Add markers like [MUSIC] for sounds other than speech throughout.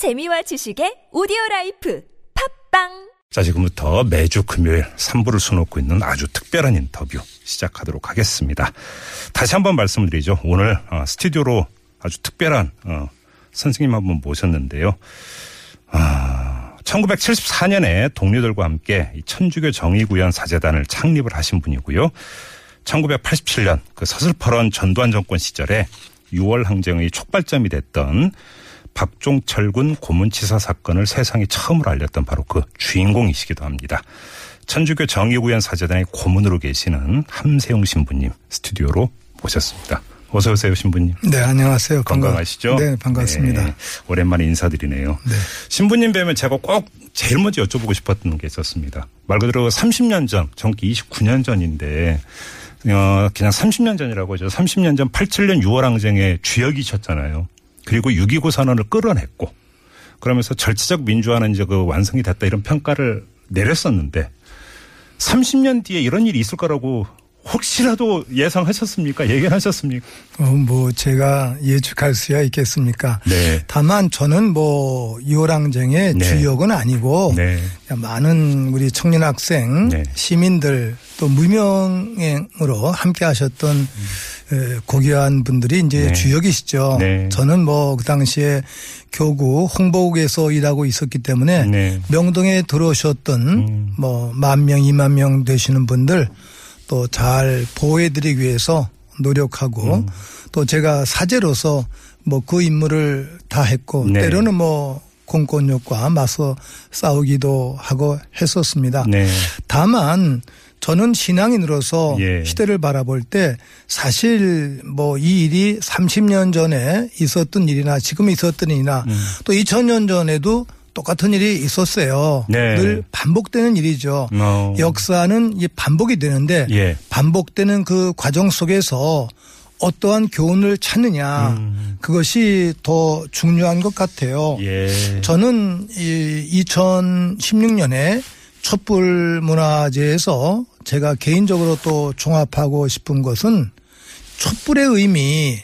재미와 지식의 오디오 life 팟빵 자, 지금부터 매주 금요일 3부를 수놓고 있는 아주 특별한 인터뷰 시작하도록 하겠습니다. 다시 한번 말씀드리죠. 오늘 어, 스튜디오로 아주 특별한 어, 선생님 한 분 모셨는데요. 아, 1974년에 동료들과 함께 이 천주교 정의구현 사재단을 창립을 하신 분이고요. 1987년 그 서슬퍼런 전두환 정권 시절에 6월 항쟁의 촉발점이 됐던 박종철 군 고문치사 사건을 세상에 처음으로 알렸던 바로 그 주인공이시기도 합니다. 천주교 정의구현 사재단의 고문으로 계시는 함세웅 신부님 스튜디오로 모셨습니다. 어서 오세요, 신부님. 네, 안녕하세요. 건강하시죠? 네, 반갑습니다. 네, 오랜만에 인사드리네요. 네. 신부님 뵈면 제가 꼭 제일 먼저 여쭤보고 싶었던 게 있었습니다. 말 그대로 30년 전, 정확히 29년 전인데, 어, 그냥 30년 전이라고 하죠. 30년 전 87년 6월 항쟁의 주역이셨잖아요. 그리고 6.29 선언을 끌어냈고, 그러면서 절차적 민주화는 이제 그 완성이 됐다 이런 평가를 내렸었는데, 30년 뒤에 이런 일이 있을 거라고 혹시라도 예상하셨습니까? 예견하셨습니까? 어, 뭐 제가 예측할 수야 있겠습니까? 네. 다만 저는 뭐 이호랑쟁의 네. 주역은 아니고 네. 많은 우리 청년 학생, 네. 시민들 또 무명으로 함께 하셨던 에, 고귀한 분들이 이제 네. 주역이시죠. 네. 저는 뭐 그 당시에 교구 홍보국에서 일하고 있었기 때문에 네. 명동에 들어오셨던 음. 뭐만 명, 이만 명 되시는 분들 또 잘 보호해드리기 위해서 노력하고 음. 또 제가 사제로서 뭐 그 임무를 다 했고 네. 때로는 뭐 공권력과 맞서 싸우기도 하고 했었습니다. 네. 다만 저는 신앙인으로서 예. 시대를 바라볼 때 사실 뭐 이 일이 30년 전에 있었던 일이나 지금 있었던 일이나 음. 또 2000년 전에도 똑같은 일이 있었어요. 네. 늘 반복되는 일이죠. 어. 역사는 이 반복이 되는데 예. 반복되는 그 과정 속에서 어떠한 교훈을 찾느냐 음. 그것이 더 중요한 것 같아요. 예. 저는 이 2016년에 촛불 문화제에서 제가 개인적으로 또 종합하고 싶은 것은 촛불의 의미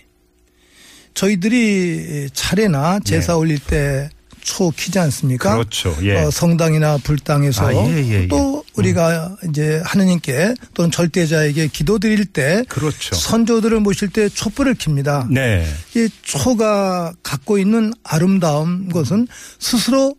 저희들이 차례나 제사 네. 올릴 때 초 키지 않습니까? 그렇죠. 예. 어, 성당이나 불당에서 아, 예, 예, 예. 또 우리가 이제 하느님께 또는 절대자에게 기도 드릴 때 그렇죠. 선조들을 모실 때 촛불을 킵니다. 네. 이 초가 갖고 있는 아름다운 것은 스스로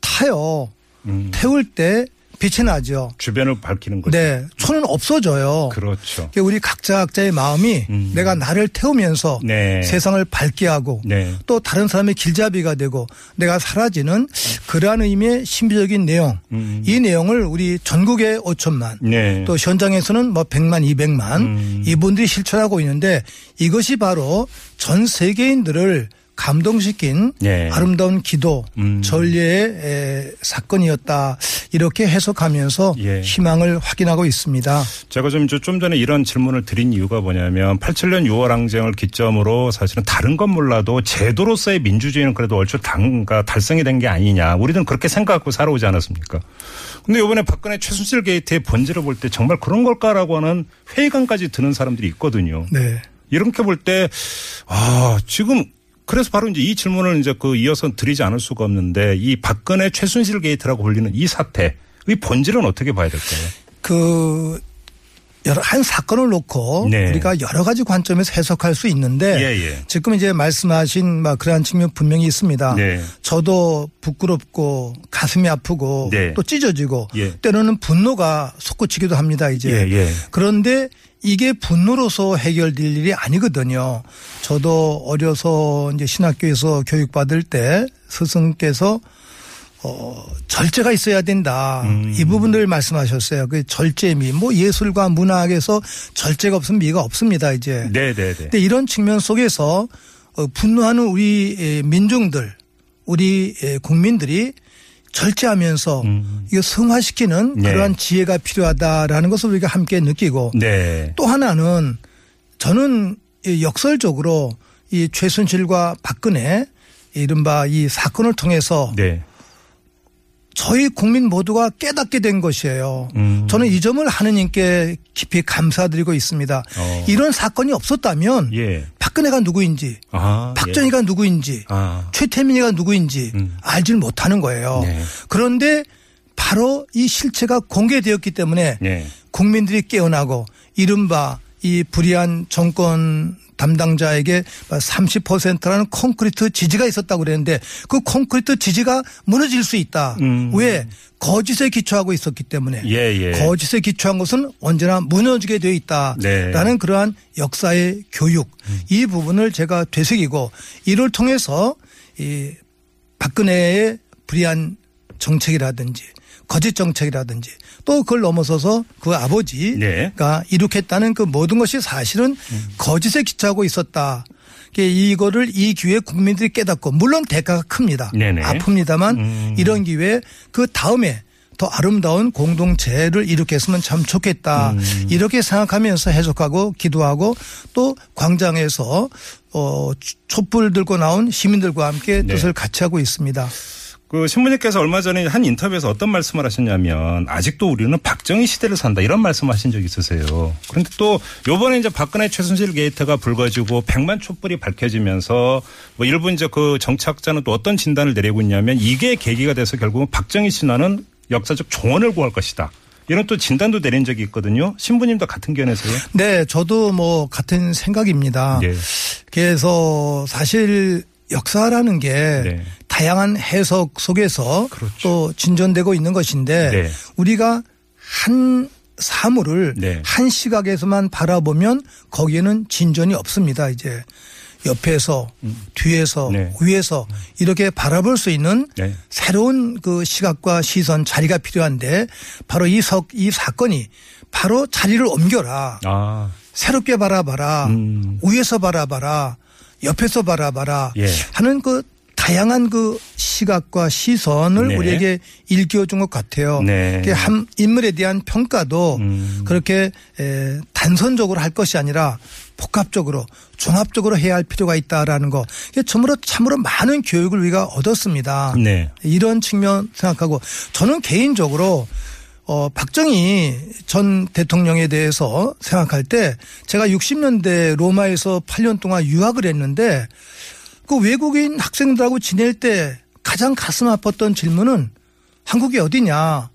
타요. 음. 태울 때 빛이 나죠. 주변을 밝히는 거죠. 네. 초는 없어져요. 그렇죠. 그러니까 우리 각자 각자의 마음이 음. 내가 나를 태우면서 네. 세상을 밝게 하고 네. 또 다른 사람의 길잡이가 되고 내가 사라지는 그러한 의미의 신비적인 내용 음. 이 내용을 우리 전국의 5천만 네. 또 현장에서는 뭐 100만 200만 음. 이분들이 실천하고 있는데 이것이 바로 전 세계인들을 감동시킨 네. 아름다운 기도 음. 전례의 에, 사건이었다 이렇게 해석하면서 예. 희망을 확인하고 있습니다. 제가 좀, 전에 이런 질문을 드린 이유가 뭐냐면 87년 6월 항쟁을 기점으로 사실은 다른 건 몰라도 제도로서의 민주주의는 그래도 얼추 당가 달성이 된 게 아니냐. 우리는 그렇게 생각하고 살아오지 않았습니까? 근데 이번에 박근혜 최순실 게이트의 본질을 볼 때 정말 그런 걸까라고 하는 회의감까지 드는 사람들이 있거든요. 네. 이렇게 볼 때, 아, 지금 그래서 바로 이제 이 질문을 이제 그 이어서 드리지 않을 수가 없는데 이 박근혜 최순실 게이트라고 불리는 이 사태의 본질은 어떻게 봐야 될까요? 그 여러 한 사건을 놓고 네. 우리가 여러 가지 관점에서 해석할 수 있는데 예, 예. 지금 이제 말씀하신 막 그러한 측면 분명히 있습니다. 네. 저도 부끄럽고 가슴이 아프고 네. 또 찢어지고 예. 때로는 분노가 솟구치기도 합니다. 이제 예, 예. 그런데 이게 분노로서 해결될 일이 아니거든요. 저도 어려서 이제 신학교에서 교육받을 때 스승께서 어, 절제가 있어야 된다. 음. 이 부분들 말씀하셨어요. 그 절제미, 뭐 예술과 문학에서 절제가 없으면 미가 없습니다, 이제. 네, 네, 네. 근데 이런 측면 속에서 어, 분노하는 우리 에, 민중들, 우리 에, 국민들이 절제하면서 음. 이거 승화시키는 네. 그러한 지혜가 필요하다라는 것을 우리가 함께 느끼고 네. 또 하나는 저는 이 역설적으로 이 최순실과 박근혜 이른바 이 사건을 통해서 네. 저희 국민 모두가 깨닫게 된 것이에요. 음. 저는 이 점을 하느님께 깊이 감사드리고 있습니다. 어. 이런 사건이 없었다면 예. 박근혜가 누구인지 아, 박정희가 누구인지 아. 최태민이가 누구인지 음. 알질 못하는 거예요. 네. 그런데 바로 이 실체가 공개되었기 때문에 예. 국민들이 깨어나고 이른바 이 불의한 정권 담당자에게 30%라는 콘크리트 지지가 있었다고 그랬는데 그 콘크리트 지지가 무너질 수 있다. 음. 왜? 거짓에 기초하고 있었기 때문에. 예, 예. 거짓에 기초한 것은 언제나 무너지게 되어 있다라는 네. 그러한 역사의 교육 이 부분을 제가 되새기고 이를 통해서 이 박근혜의 불의한 정책이라든지 거짓 정책이라든지 또 그걸 넘어서서 그 아버지가 네. 이룩했다는 그 모든 것이 사실은 거짓에 기초하고 있었다. 이거를 이 기회에 국민들이 깨닫고 물론 대가가 큽니다. 네네. 아픕니다만 음. 이런 기회에 그 다음에 더 아름다운 공동체를 이룩했으면 참 좋겠다. 음. 이렇게 생각하면서 해석하고 기도하고 또 광장에서 어 촛불 들고 나온 시민들과 함께 네. 뜻을 같이 하고 있습니다. 그 신부님께서 얼마 전에 한 인터뷰에서 어떤 말씀을 하셨냐면 아직도 우리는 박정희 시대를 산다 이런 말씀하신 적이 있으세요. 그런데 또 요번에 이제 박근혜 최순실 게이트가 불거지고 100만 촛불이 밝혀지면서 뭐 일부 이제 그 정치학자는 또 어떤 진단을 내리고 있냐면 이게 계기가 돼서 결국은 박정희 신화는 역사적 종언을 구할 것이다. 이런 또 진단도 내린 적이 있거든요. 신부님도 같은 견해세요? 네, 저도 뭐 같은 생각입니다. 네. 그래서 사실 역사라는 게 네. 다양한 해석 속에서 그렇죠. 또 진전되고 있는 것인데 네. 우리가 한 사물을 네. 한 시각에서만 바라보면 거기에는 진전이 없습니다. 이제 옆에서 뒤에서 네. 위에서 이렇게 바라볼 수 있는 네. 새로운 그 시각과 시선 자리가 필요한데 바로 이 석, 이 사건이 바로 자리를 옮겨라. 아, 새롭게 바라봐라. 음. 위에서 바라봐라. 옆에서 바라봐라. 예. 하는 그 다양한 그 시각과 시선을 네. 우리에게 일깨워준 것 같아요. 네. 한 인물에 대한 평가도 음. 그렇게 에, 단선적으로 할 것이 아니라 복합적으로 종합적으로 해야 할 필요가 있다라는 거. 이게 참으로 참으로 많은 교육을 우리가 얻었습니다. 네. 이런 측면 생각하고 저는 개인적으로 어 박정희 전 대통령에 대해서 생각할 때 제가 60년대 로마에서 8년 동안 유학을 했는데 그 외국인 학생들하고 지낼 때 가장 가슴 아팠던 질문은 한국이 어디냐.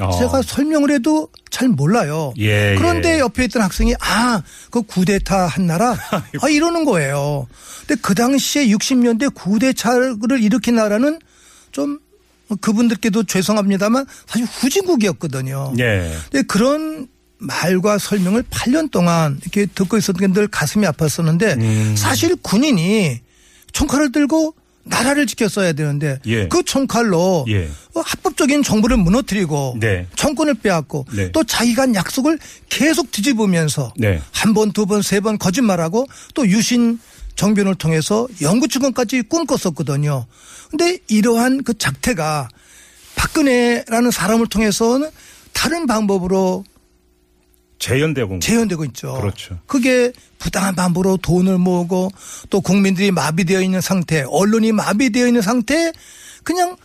어. 제가 설명을 해도 잘 몰라요. 예, 그런데 예. 옆에 있던 학생이 아, 그 구데타 한 나라? [LAUGHS] 아, 이러는 거예요. 근데 그 당시에 60년대 구데타를 일으킨 나라는 좀 그분들께도 죄송합니다만 사실 후진국이었거든요. 예. 근데 그런 말과 설명을 8년 동안 이렇게 듣고 있었던 게 늘 가슴이 아팠었는데 음. 사실 군인이 총칼을 들고 나라를 지켰어야 되는데 예. 그 총칼로 예. 어, 합법적인 정부를 무너뜨리고 네. 정권을 빼앗고 네. 또 자기가 한 약속을 계속 뒤집으면서 네. 한 번, 두 번, 세 번 거짓말하고 또 유신 정변을 통해서 영구치권까지 꿈꿨었거든요. 근데 이러한 그 작태가 박근혜라는 사람을 통해서는 다른 방법으로 재현되고 있죠. 그렇죠. 그게 부당한 방법으로 돈을 모으고 또 국민들이 마비되어 있는 상태, 언론이 마비되어 있는 상태 그냥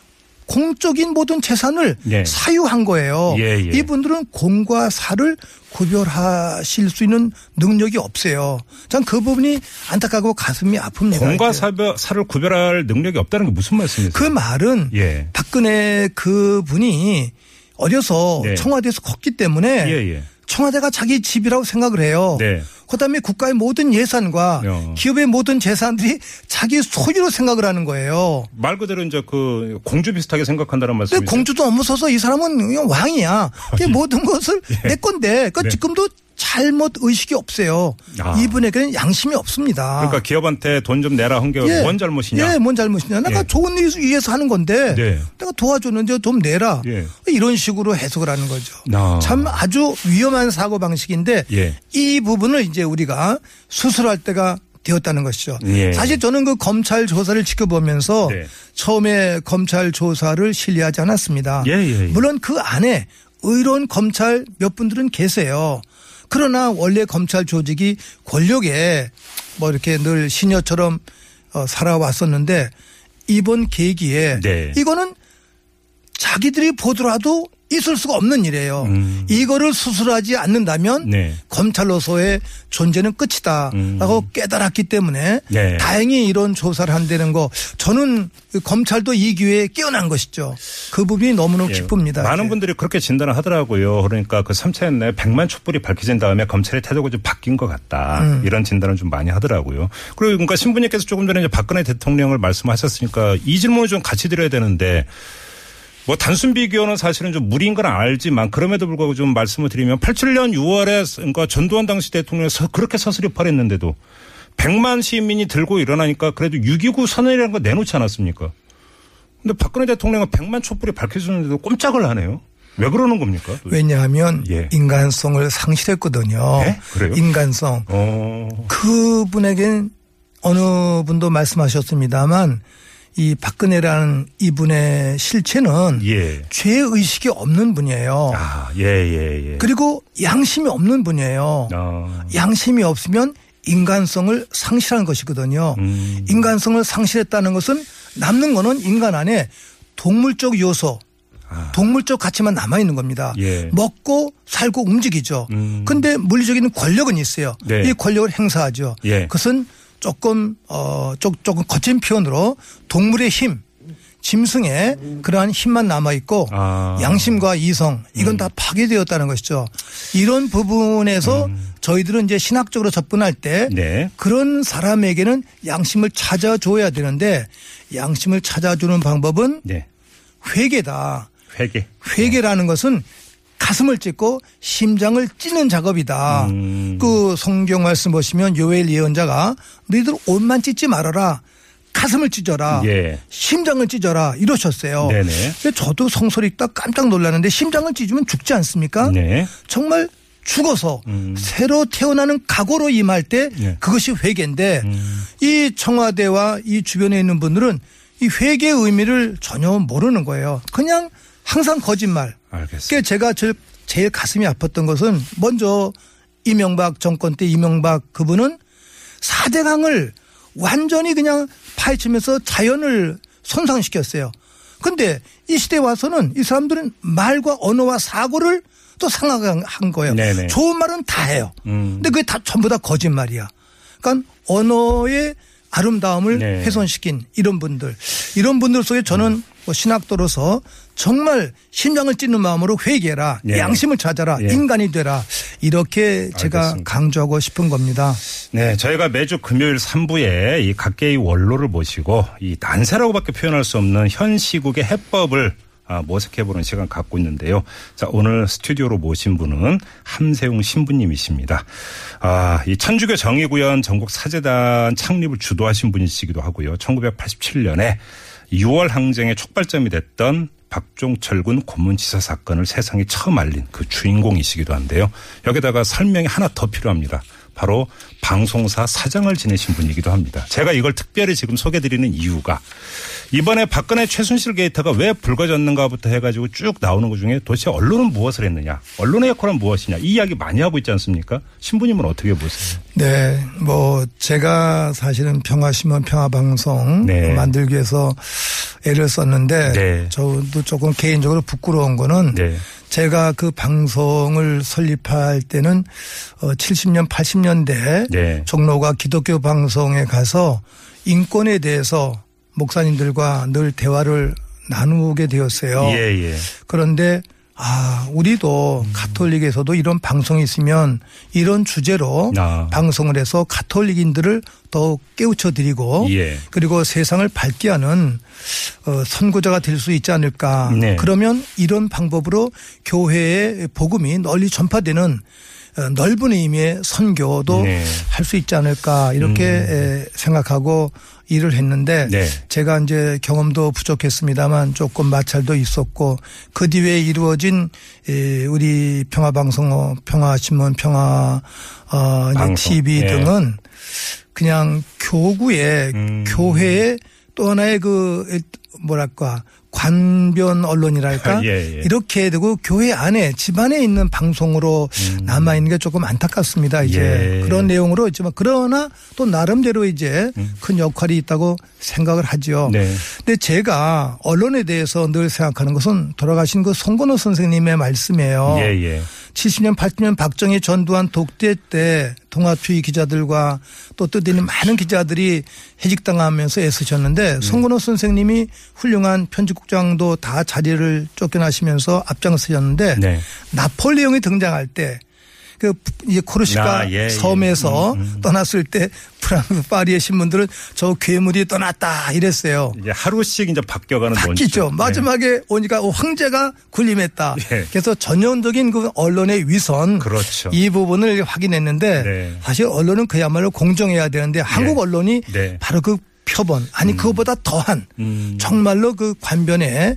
공적인 모든 재산을 예. 사유한 거예요. 예, 예. 이분들은 공과 사를 구별하실 수 있는 능력이 없어요. 전 그 부분이 안타깝고 가슴이 아픕니다. 공과. 사별, 사를 구별할 능력이 없다는 게 무슨 말씀이세요? 그 말은 예. 박근혜 그 분이 어려서 네. 청와대에서 컸기 때문에 예, 예. 청와대가 자기 집이라고 생각을 해요. 네. 그다음에 국가의 모든 예산과 어. 기업의 모든 재산들이 자기 소유로 생각을 하는 거예요. 말 그대로 이제 그 공주 비슷하게 생각한다는 말씀이죠. 공주도 넘어서서 이 사람은 왕이야. 그 [LAUGHS] 모든 것을 내 건데, 그 네. 지금도 잘못 의식이 없어요. 아. 이분에게는 양심이 없습니다. 그러니까 기업한테 돈 좀 내라 한게뭔 잘못이냐? 예, 뭔 잘못이냐. 내가 예. 좋은 일 위해서 하는 건데 네. 내가 도와줬는데 좀 내라. 예. 이런 식으로 해석을 하는 거죠. 아. 참 아주 위험한 사고 방식인데 예. 이 부분을 이제 우리가 수술할 때가 되었다는 것이죠. 예. 사실 저는 그 검찰 조사를 지켜보면서 네. 처음에 검찰 조사를 신뢰하지 않았습니다. 예, 예, 예. 물론 그 안에 의로운 검찰 몇 분들은 계세요. 그러나 원래 검찰 조직이 권력에 뭐 이렇게 늘 시녀처럼 어, 살아왔었는데 이번 계기에 네. 이거는 자기들이 보더라도 있을 수가 없는 일이에요. 음. 이거를 수술하지 않는다면 네. 검찰로서의 존재는 끝이다라고 깨달았기 때문에 음. 네. 다행히 이런 조사를 한다는 거 저는 그 검찰도 이 기회에 깨어난 것이죠. 그 부분이 너무너무 예. 기쁩니다. 많은 이제. 분들이 그렇게 진단을 하더라고요. 그러니까 그 3차년 내 100만 촛불이 밝혀진 다음에 검찰의 태도가 좀 바뀐 것 같다. 음. 이런 진단을 좀 많이 하더라고요. 그리고 그러니까 신부님께서 조금 전에 이제 박근혜 대통령을 말씀하셨으니까 이 질문을 좀 같이 드려야 되는데 뭐 단순 비교는 사실은 좀 무리인 건 알지만 그럼에도 불구하고 좀 말씀을 드리면 87년 6월에 그러니까 전두환 당시 대통령이 서- 그렇게 서슬이 팔했는데도 100만 시민이 들고 일어나니까 그래도 6.29 선언이라는 거 내놓지 않았습니까? 근데 박근혜 대통령은 100만 촛불이 밝혀졌는데도 꼼짝을 하네요. 왜 그러는 겁니까? 왜냐하면 예. 인간성을 상실했거든요. 예? 그래요? 인간성. 어. 그분에겐 어느 분도 말씀하셨습니다만 이 박근혜라는 이분의 실체는 예. 죄 의식이 없는 분이에요. 아, 예, 예, 예. 그리고 양심이 없는 분이에요. 어. 양심이 없으면 인간성을 상실한 것이거든요. 음. 인간성을 상실했다는 것은 남는 거는 인간 안에 동물적 요소, 동물적 가치만 남아 있는 겁니다. 아. 예. 먹고 살고 움직이죠. 음. 근데 물리적인 권력은 있어요. 네. 이 권력을 행사하죠. 예. 그것은 조금 어 조- 조금 거친 표현으로 동물의 힘, 짐승의 그러한 힘만 남아 있고 아. 양심과 이성 이건 다 파괴되었다는 것이죠. 이런 부분에서 저희들은 이제 신학적으로 접근할 때 음. 네. 그런 사람에게는 양심을 찾아줘야 되는데 양심을 찾아주는 방법은 네. 회개다. 회계. 회개라는 것은 가슴을 찢고 심장을 찢는 작업이다. 음. 그 성경 말씀 보시면 요엘 예언자가 너희들 옷만 찢지 말아라. 가슴을 찢어라. 예. 심장을 찢어라. 이러셨어요. 네네. 근데 저도 성소리 있다 깜짝 놀랐는데 심장을 찢으면 죽지 않습니까? 네. 정말 죽어서 음. 새로 태어나는 각오로 임할 때 예. 그것이 회개인데 음. 이 청와대와 이 주변에 있는 분들은 이 회개의 의미를 전혀 모르는 거예요. 그냥 항상 거짓말. 알겠습니다. 그러니까 제가 제일, 제일 가슴이 아팠던 것은 먼저 이명박 정권 때 이명박 그분은 4대강을 완전히 그냥 파헤치면서 자연을 손상시켰어요. 근데 이 시대에 와서는 이 사람들은 말과 언어와 사고를 또 상하게 한 거예요. 네네. 좋은 말은 다 해요. 음. 근데 그게 다 전부 다 거짓말이야. 그러니까 언어의 아름다움을 네. 훼손시킨 이런 분들, 이런 분들 속에 저는 뭐 신학도로서 정말 심장을 찢는 마음으로 회개해라, 예. 양심을 찾아라, 예. 인간이 되라 이렇게 제가 알겠습니다. 강조하고 싶은 겁니다. 네, 저희가 매주 금요일 3부에 이 각계의 원로를 모시고 이 난세라고밖에 표현할 수 없는 현 시국의 해법을 아, 모색해보는 시간 갖고 있는데요. 자, 오늘 스튜디오로 모신 분은 함세웅 신부님이십니다. 아, 이 천주교 정의구현 전국 사재단 창립을 주도하신 분이시기도 하고요. 1987년에 6월 항쟁의 촉발점이 됐던 박종철 군 고문치사 사건을 세상에 처음 알린 그 주인공이시기도 한데요. 여기다가 설명이 하나 더 필요합니다. 바로 방송사 사장을 지내신 분이기도 합니다. 제가 이걸 특별히 지금 소개드리는 이유가 이번에 박근혜 최순실 게이트가 왜 불거졌는가부터 해가지고 쭉 나오는 것 중에 도대체 언론은 무엇을 했느냐, 언론의 역할은 무엇이냐 이 이야기 많이 하고 있지 않습니까? 신부님은 어떻게 보세요? 네, 뭐 제가 사실은 평화신문 평화방송 네. 만들기 위해서 애를 썼는데 네. 저도 조금 개인적으로 부끄러운 거는 네. 제가 그 방송을 설립할 때는 어 70년 80년대 네. 종로가 기독교 방송에 가서 인권에 대해서 목사님들과 늘 대화를 나누게 되었어요. 예, 예. 그런데 아, 우리도 가톨릭에서도 이런 방송이 있으면 이런 주제로 아. 방송을 해서 가톨릭인들을 더 깨우쳐 드리고 예. 그리고 세상을 밝게 하는 어, 선구자가 될 수 있지 않을까. 네. 그러면 이런 방법으로 교회의 복음이 널리 전파되는 어, 넓은 의미의 선교도 네. 음. 할수 있지 않을까 이렇게 에, 생각하고 일을 했는데 네. 제가 이제 경험도 부족했습니다만 조금 마찰도 있었고 그 뒤에 이루어진 에, 우리 평화방송, 평화신문, 평화 어. TV 예. 등은 그냥 교구의 음. 교회의 또 하나의 그 뭐랄까 관변 언론이랄까 [LAUGHS] 예, 예. 이렇게 되고 교회 안에 집안에 있는 방송으로 남아 있는 게 조금 안타깝습니다. 이제 음. 예. 그런 내용으로 있지만 그러나 또 나름대로 이제 큰 역할이 있다고 생각을 하죠. 음. 네. 근데 제가 언론에 대해서 늘 생각하는 것은 돌아가신 그 송건호 선생님의 말씀이에요. 예, 예. 70년, 80년 박정희 전두환 독대 때 동아투이 기자들과 또 뜻있는 많은 기자들이 해직당하면서 애쓰셨는데 송건호 선생님이 훌륭한 편집국장도 다 자리를 쫓겨나시면서 앞장서셨는데 네. 나폴레옹이 등장할 때 그 이제 코르시카 아, 예, 예. 섬에서 음, 음. 떠났을 때 프랑스 파리의 신문들은 저 괴물이 떠났다 이랬어요. 이제 하루씩 이제 바뀌어가는 바뀌죠. 원칙. 네. 마지막에 오니까 어, 황제가 군림했다. 예. 그래서 전형적인 그 언론의 위선 그렇죠. 이 부분을 확인했는데 네. 사실 언론은 그야말로 공정해야 되는데 한국 언론이 네. 바로 그 표본 아니 그거보다 더한 음. 정말로 그 관변에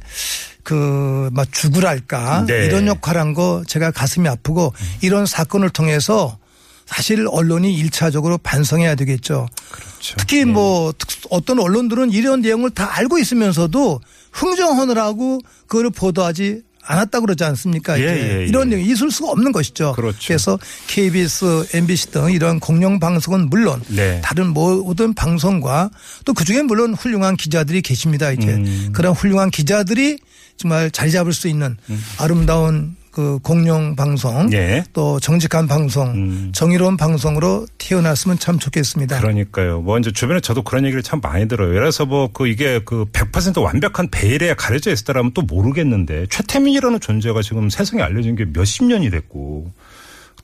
그 막 죽으랄까 네. 이런 역할한 거 제가 가슴이 아프고 이런 사건을 통해서 사실 언론이 일차적으로 반성해야 되겠죠. 그렇죠. 특히 뭐 특- 어떤 언론들은 이런 내용을 다 알고 있으면서도 흥정하느라고 그걸 보도하지 않았다 그러지 않습니까? 예, 이제 예, 예. 이런 내용이 있을 수가 없는 것이죠. 그렇죠. 래서 KBS, MBC 등 이런 공영 방송은 물론 네. 다른 모든 방송과 또 그중에 물론 훌륭한 기자들이 계십니다. 이제 음. 그런 훌륭한 기자들이 정말 자리 잡을 수 있는 아름다운 그 공영 방송 예. 또 정직한 방송 음. 정의로운 방송으로 태어났으면 참 좋겠습니다. 그러니까요. 뭐 이제 주변에 저도 그런 얘기를 참 많이 들어요. 들어서 뭐 그 이게 그 100% 완벽한 베일에 가려져 있었다라면 또 모르겠는데 최태민이라는 존재가 지금 세상에 알려진 게 몇십 년이 됐고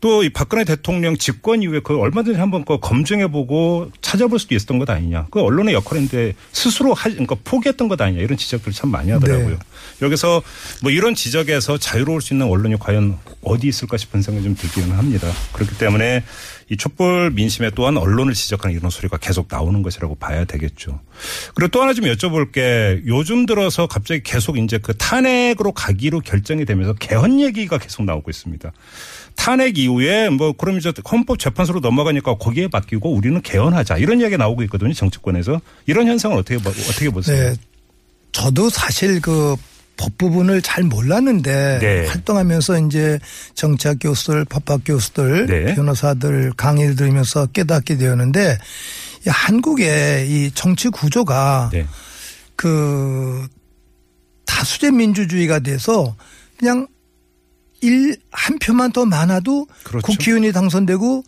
또 이 박근혜 대통령 집권 이후에 그 얼마든지 한번 그 검증해보고 찾아볼 수도 있었던 것 아니냐. 그 언론의 역할인데 스스로 하, 그러니까 포기했던 것 아니냐 이런 지적들을 참 많이 하더라고요. 네. 여기서 뭐 이런 지적에서 자유로울 수 있는 언론이 과연 어디 있을까 싶은 생각이 좀 들기는 합니다. 그렇기 때문에 이 촛불 민심에 또한 언론을 지적하는 이런 소리가 계속 나오는 것이라고 봐야 되겠죠. 그리고 또 하나 좀 여쭤볼 게 요즘 들어서 갑자기 계속 이제 그 탄핵으로 가기로 결정이 되면서 개헌 얘기가 계속 나오고 있습니다. 탄핵 이후에 뭐 그럼 이제 헌법재판소로 넘어가니까 거기에 맡기고 우리는 개헌하자 이런 이야기가 나오고 있거든요 정치권에서 이런 현상은 어떻게 봐- 어떻게 보세요? 네. 저도 사실 그 법 부분을 잘 몰랐는데 네. 활동하면서 이제 정치학 교수들, 법학 교수들, 네. 변호사들 강의를 들으면서 깨닫게 되었는데 이 한국의 이 정치 구조가 네. 그 다수제 민주주의가 돼서 그냥 일 한 표만 더 많아도 그렇죠. 국회의원이 당선되고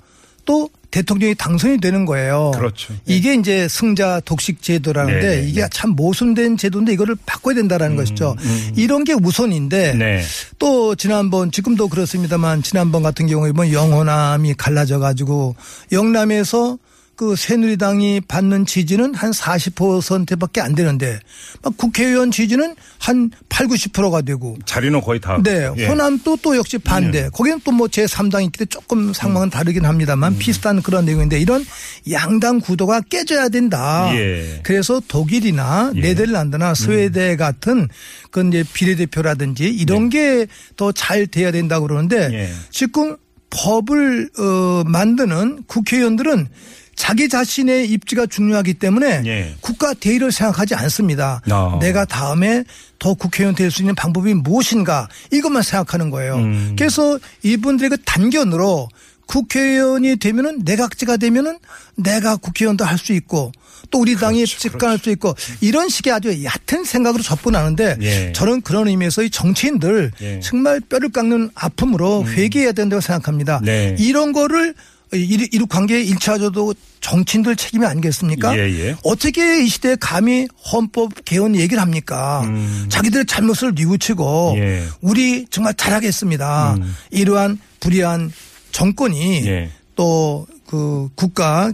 또 대통령이 당선이 되는 거예요. 그렇죠. 이게 이제 승자 독식 제도라는데 네, 이게 네. 참 모순된 제도인데 이거를 바꿔야 된다라는 것이죠. 이런 게 우선인데 네. 또 지난번 지금도 그렇습니다만 지난번 같은 경우에 뭐 영호남이 갈라져 가지고 영남에서 그 새누리당이 받는 지지는 한 40%밖에 안 되는데 막 국회의원 지지는 한 8, 90%가 되고 자리는 거의 다. 네, 예. 호남도 또 역시 반대. 거기는 또 뭐 제3당이 있기 때문에 조금 상황은 다르긴 합니다만 비슷한 그런 내용인데 이런 양당 구도가 깨져야 된다. 예. 그래서 독일이나 예. 네덜란드나 스웨덴 같은 그 이제 비례대표라든지 이런 게 더 잘 돼야 된다고 그러는데 예. 지금 법을 어 만드는 국회의원들은 자기 자신의 입지가 중요하기 때문에 예. 국가 대의를 생각하지 않습니다. 아. 내가 다음에 더 국회의원 될 수 있는 방법이 무엇인가 이것만 생각하는 거예요. 음. 그래서 이분들의 그 단견으로 국회의원이 되면은 내각제가 되면은 내가 국회의원도 할 수 있고 또 우리 당이 그렇죠, 집권할 수 있고 이런 식의 아주 얕은 생각으로 접근하는데 예. 저는 그런 의미에서 이 정치인들 예. 음. 정말 뼈를 깎는 아픔으로 회개해야 된다고 생각합니다. 네. 이런 거를 이룩한 게 1차적으로 정치인들 책임이 아니겠습니까? 예, 예. 어떻게 이 시대에 감히 헌법 개헌 얘기를 합니까? 음. 자기들의 잘못을 뉘우치고 예. 우리 정말 잘하겠습니다. 음. 이러한 불의한 정권이 예. 또 그 국가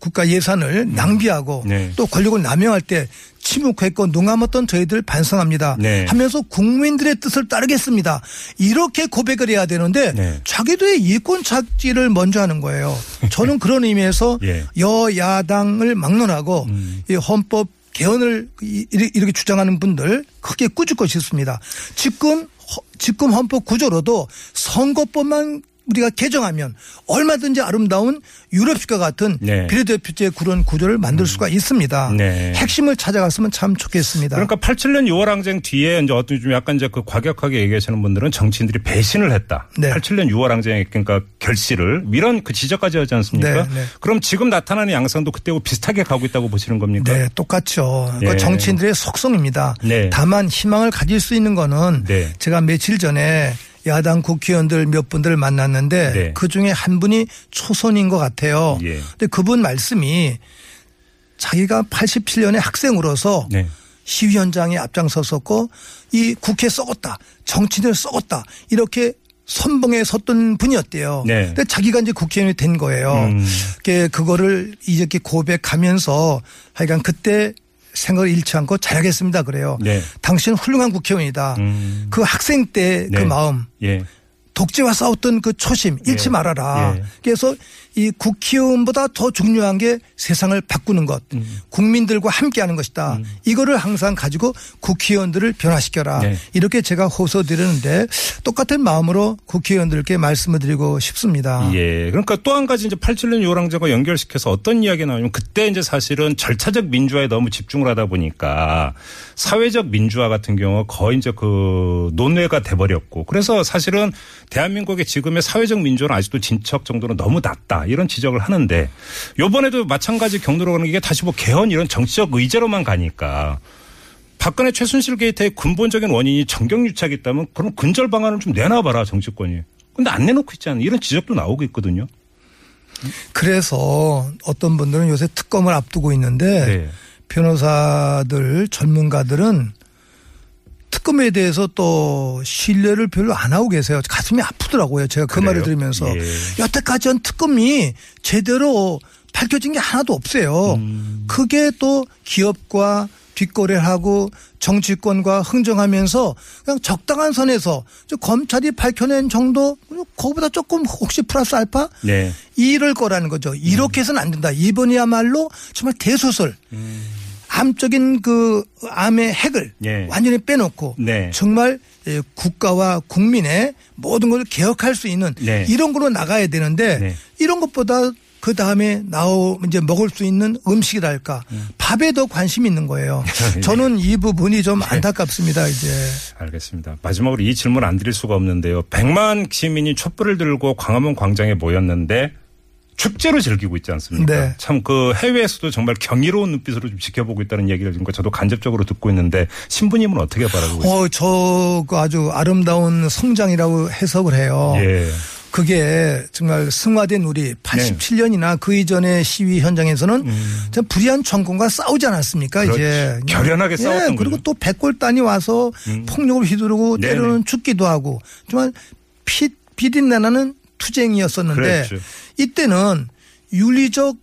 국가 예산을 낭비하고 음. 네. 또 권력을 남용할 때 침묵했고 농함었던 저희들 반성합니다. 네. 하면서 국민들의 뜻을 따르겠습니다. 이렇게 고백을 해야 되는데 네. 자기들의 이권 착지를 먼저 하는 거예요. 저는 그런 의미에서 [LAUGHS] 예. 여야당을 막론하고 음. 이 헌법 개헌을 이- 이렇게 주장하는 분들 크게 꾸짖고 싶습니다. 지금 허- 지금 헌법 구조로도 선거법만 우리가 개정하면 얼마든지 아름다운 유럽식과 같은 네. 비례대표제 그런 구조를 만들 수가 있습니다. 네. 핵심을 찾아갔으면 참 좋겠습니다. 그러니까 87년 6월 항쟁 뒤에 이제 어떤 좀 약간 이제 그 과격하게 얘기하시는 분들은 정치인들이 배신을 했다. 네. 87년 6월 항쟁 그러니까 결실을 이런 그 지적까지 하지 않습니까? 네, 네. 그럼 지금 나타나는 양상도 그때하고 비슷하게 가고 있다고 보시는 겁니까? 네, 똑같죠. 예. 그 정치인들의 속성입니다. 네. 다만 희망을 가질 수 있는 거는 네. 제가 며칠 전에 야당 국회의원들 몇 분들 만났는데 네. 그 중에 한 분이 초선인 것 같아요. 예. 근데 그분 말씀이 자기가 87년에 학생으로서 네. 시위 현장에 앞장섰었고 이 국회 썩었다. 정치인을 썩었다. 이렇게 선봉에 섰던 분이었대요. 네. 근데 자기가 이제 국회의원이 된 거예요. 음. 그게 그거를 이렇게 고백하면서 하여간 그때 생각을 잃지 않고 잘하겠습니다 그래요. 네. 당신은 훌륭한 국회의원이다. 음. 그 학생 때그 네. 마음 예. 독재와 싸웠던 그 초심 잃지 예. 말아라. 예. 그래서 이 국회의원보다 더 중요한 게 세상을 바꾸는 것, 음. 국민들과 함께하는 것이다. 이거를 항상 가지고 국회의원들을 변화시켜라. 네. 이렇게 제가 호소드리는데 똑같은 마음으로 국회의원들께 말씀을 드리고 싶습니다. 예. 그러니까 또 한 가지 이제 87년 요랑제과 연결시켜서 어떤 이야기 나오냐면 그때 이제 사실은 절차적 민주화에 너무 집중을 하다 보니까 사회적 민주화 같은 경우 거의 이제 그 논외가 돼버렸고 그래서 사실은 대한민국의 지금의 사회적 민주화는 아직도 진척 정도는 너무 낮다 이런 지적을 하는데 요번에도 마찬가지 경로로 가는 게 다시 뭐 개헌 이런 정치적 의제로만 가니까 박근혜 최순실 게이트의 근본적인 원인이 정경유착이 있다면 그럼 근절 방안을 좀 내놔봐라 정치권이. 근데 안 내놓고 있지 않나 이런 지적도 나오고 있거든요. 그래서 어떤 분들은 요새 특검을 앞두고 있는데 네. 변호사들 전문가들은 특검에 대해서 또 신뢰를 별로 안 하고 계세요. 가슴이 아프더라고요. 제가 그 그래요? 말을 들으면서 예. 여태까지 한 특검이 제대로 밝혀진 게 하나도 없어요. 음. 그게 또 기업과 뒷거래를 하고 정치권과 흥정하면서 그냥 적당한 선에서 저 검찰이 밝혀낸 정도 그거보다 조금 혹시 플러스 알파 네. 이럴 거라는 거죠. 이렇게 해서는 안 된다. 이번이야말로 정말 대소설. 암적인 그 암의 핵을 예. 완전히 빼놓고 네. 정말 예, 국가와 국민의 모든 걸 개혁할 수 있는 네. 이런 걸로 나가야 되는데 네. 이런 것보다 그 다음에 나오 이제 먹을 수 있는 음식이랄까 밥에 더 관심이 있는 거예요. [LAUGHS] 예. 저는 이 부분이 좀 안타깝습니다. 이제 알겠습니다. 마지막으로 이 질문 안 드릴 수가 없는데요. 100만 시민이 촛불을 들고 광화문 광장에 모였는데 축제로 즐기고 있지 않습니까? 네. 참그 해외에서도 정말 경이로운 눈빛으로 좀 지켜보고 있다는 얘기를 지금 저도 간접적으로 듣고 있는데 신부님은 어떻게 바라고 계세요? 어, 저그 아주 아름다운 성장이라고 해석을 해요. 예. 그게 정말 승화된 우리 87년이나 그 이전의 시위 현장에서는 참 불의한 정권과 싸우지 않았습니까? 음. 그렇지. 이제 결연하게 싸웠던 그리고 거죠. 또 백골단이 와서 음. 폭력을 휘두르고. 때로는 죽기도 하고 정말 피 비린내 나는 투쟁이었었는데 그랬죠. 이때는 윤리적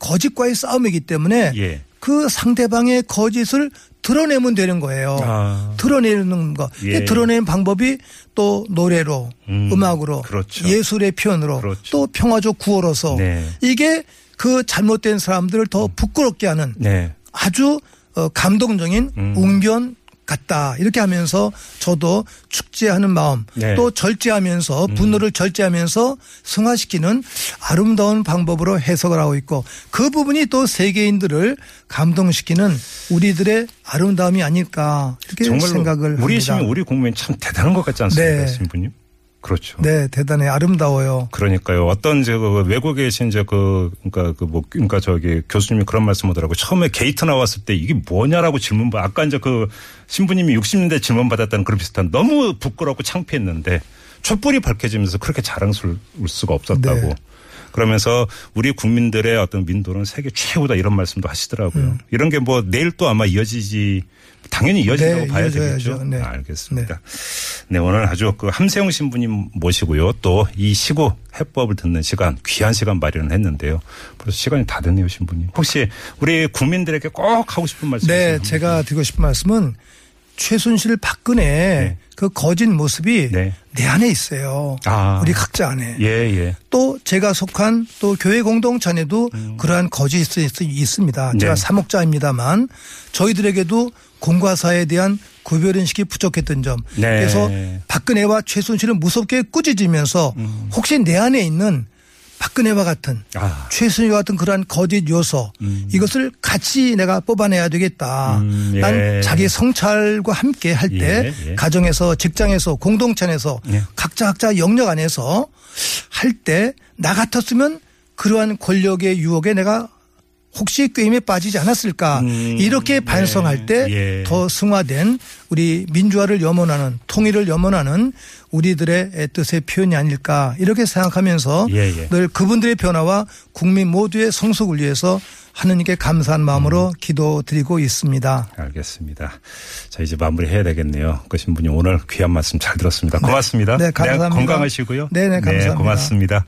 거짓과의 싸움이기 때문에 예. 그 상대방의 거짓을 드러내면 되는 거예요. 아. 드러내는 거. 예. 드러내는 방법이 또 노래로, 음, 음, 악으로 그렇죠. 예술의 표현으로, 그렇죠. 또 평화적 구호로서 네. 이게 그 잘못된 사람들을 더 부끄럽게 하는 네. 아주 어, 감동적인 음. 웅변 같다. 이렇게 하면서 저도 축제하는 마음 네. 음. 또 절제하면서 분노를 절제하면서 승화시키는 아름다운 방법으로 해석을 하고 있고 그 부분이 또 세계인들을 감동시키는 우리들의 아름다움이 아닐까 이렇게 생각을 우리 합니다. 시민 우리 국민 참 대단한 것 같지 않습니까, 네. 신부님? 그렇죠. 네, 대단히 아름다워요. 그러니까요. 어떤 저그 외국에 계신 이제 그 그러니까 그 뭐 그러니까 저기 교수님이 그런 말씀하더라고. 요 처음에 게이트 나왔을 때 이게 뭐냐라고 질문 받. 아까 이제 그 신부님이 60년대 질문 받았다는 그런 비슷한 너무 부끄럽고 창피했는데 촛불이 밝혀지면서 그렇게 자랑스러울 수가 없었다고. 네. 그러면서 우리 국민들의 어떤 민도는 세계 최고다 이런 말씀도 하시더라고요. 음. 이런 게 뭐 내일 또 아마 이어지지 당연히 이어진다고 네, 봐야 이어져야죠. 되겠죠. 네. 알겠습니다. 네. 오늘 아주 그 함세영 신부님 모시고요. 또 이 시구 해법을 듣는 시간, 귀한 시간 마련을 했는데요. 벌써 시간이 다 됐네요, 신부님. 혹시 우리 국민들에게 꼭 하고 싶은 말씀 네, 제가 드리고 싶은 말씀은 최순실 박근혜 그 거짓 모습이 네. 내 안에 있어요. 아. 우리 각자 안에. 예, 예. 또 제가 속한 또 교회 공동체에도 그러한 거짓이 있- 있습니다. 네. 제가 사목자입니다만 저희들에게도 공과 사에 대한 구별인식이 부족했던 점. 네. 그래서 박근혜와 최순실은 무섭게 꾸짖으면서 혹시 내 안에 있는 박근혜와 같은 아. 최순실과 같은 그러한 거짓 요소 이것을 같이 내가 뽑아내야 되겠다. 음, 예. 난 자기 성찰과 함께 할때 예, 예. 가정에서 직장에서 공동체 안에서 예. 각자 각자 영역 안에서 할 때 나 같았으면 그러한 권력의 유혹에 내가 혹시 게임에 빠지지 않았을까 음, 이렇게 반성할 때 예. 더 승화된 우리 민주화를 염원하는 통일을 염원하는 우리들의 뜻의 표현이 아닐까 이렇게 생각하면서 예, 예. 늘 그분들의 변화와 국민 모두의 성숙을 위해서 하느님께 감사한 마음으로 음. 기도드리고 있습니다. 알겠습니다. 자, 이제 마무리 해야 되겠네요. 그 신분이 오늘 귀한 말씀 잘 들었습니다. 고맙습니다. 네, 감사합니다. 건강하시고요. 네, 네, 감사합니다. 고맙습니다.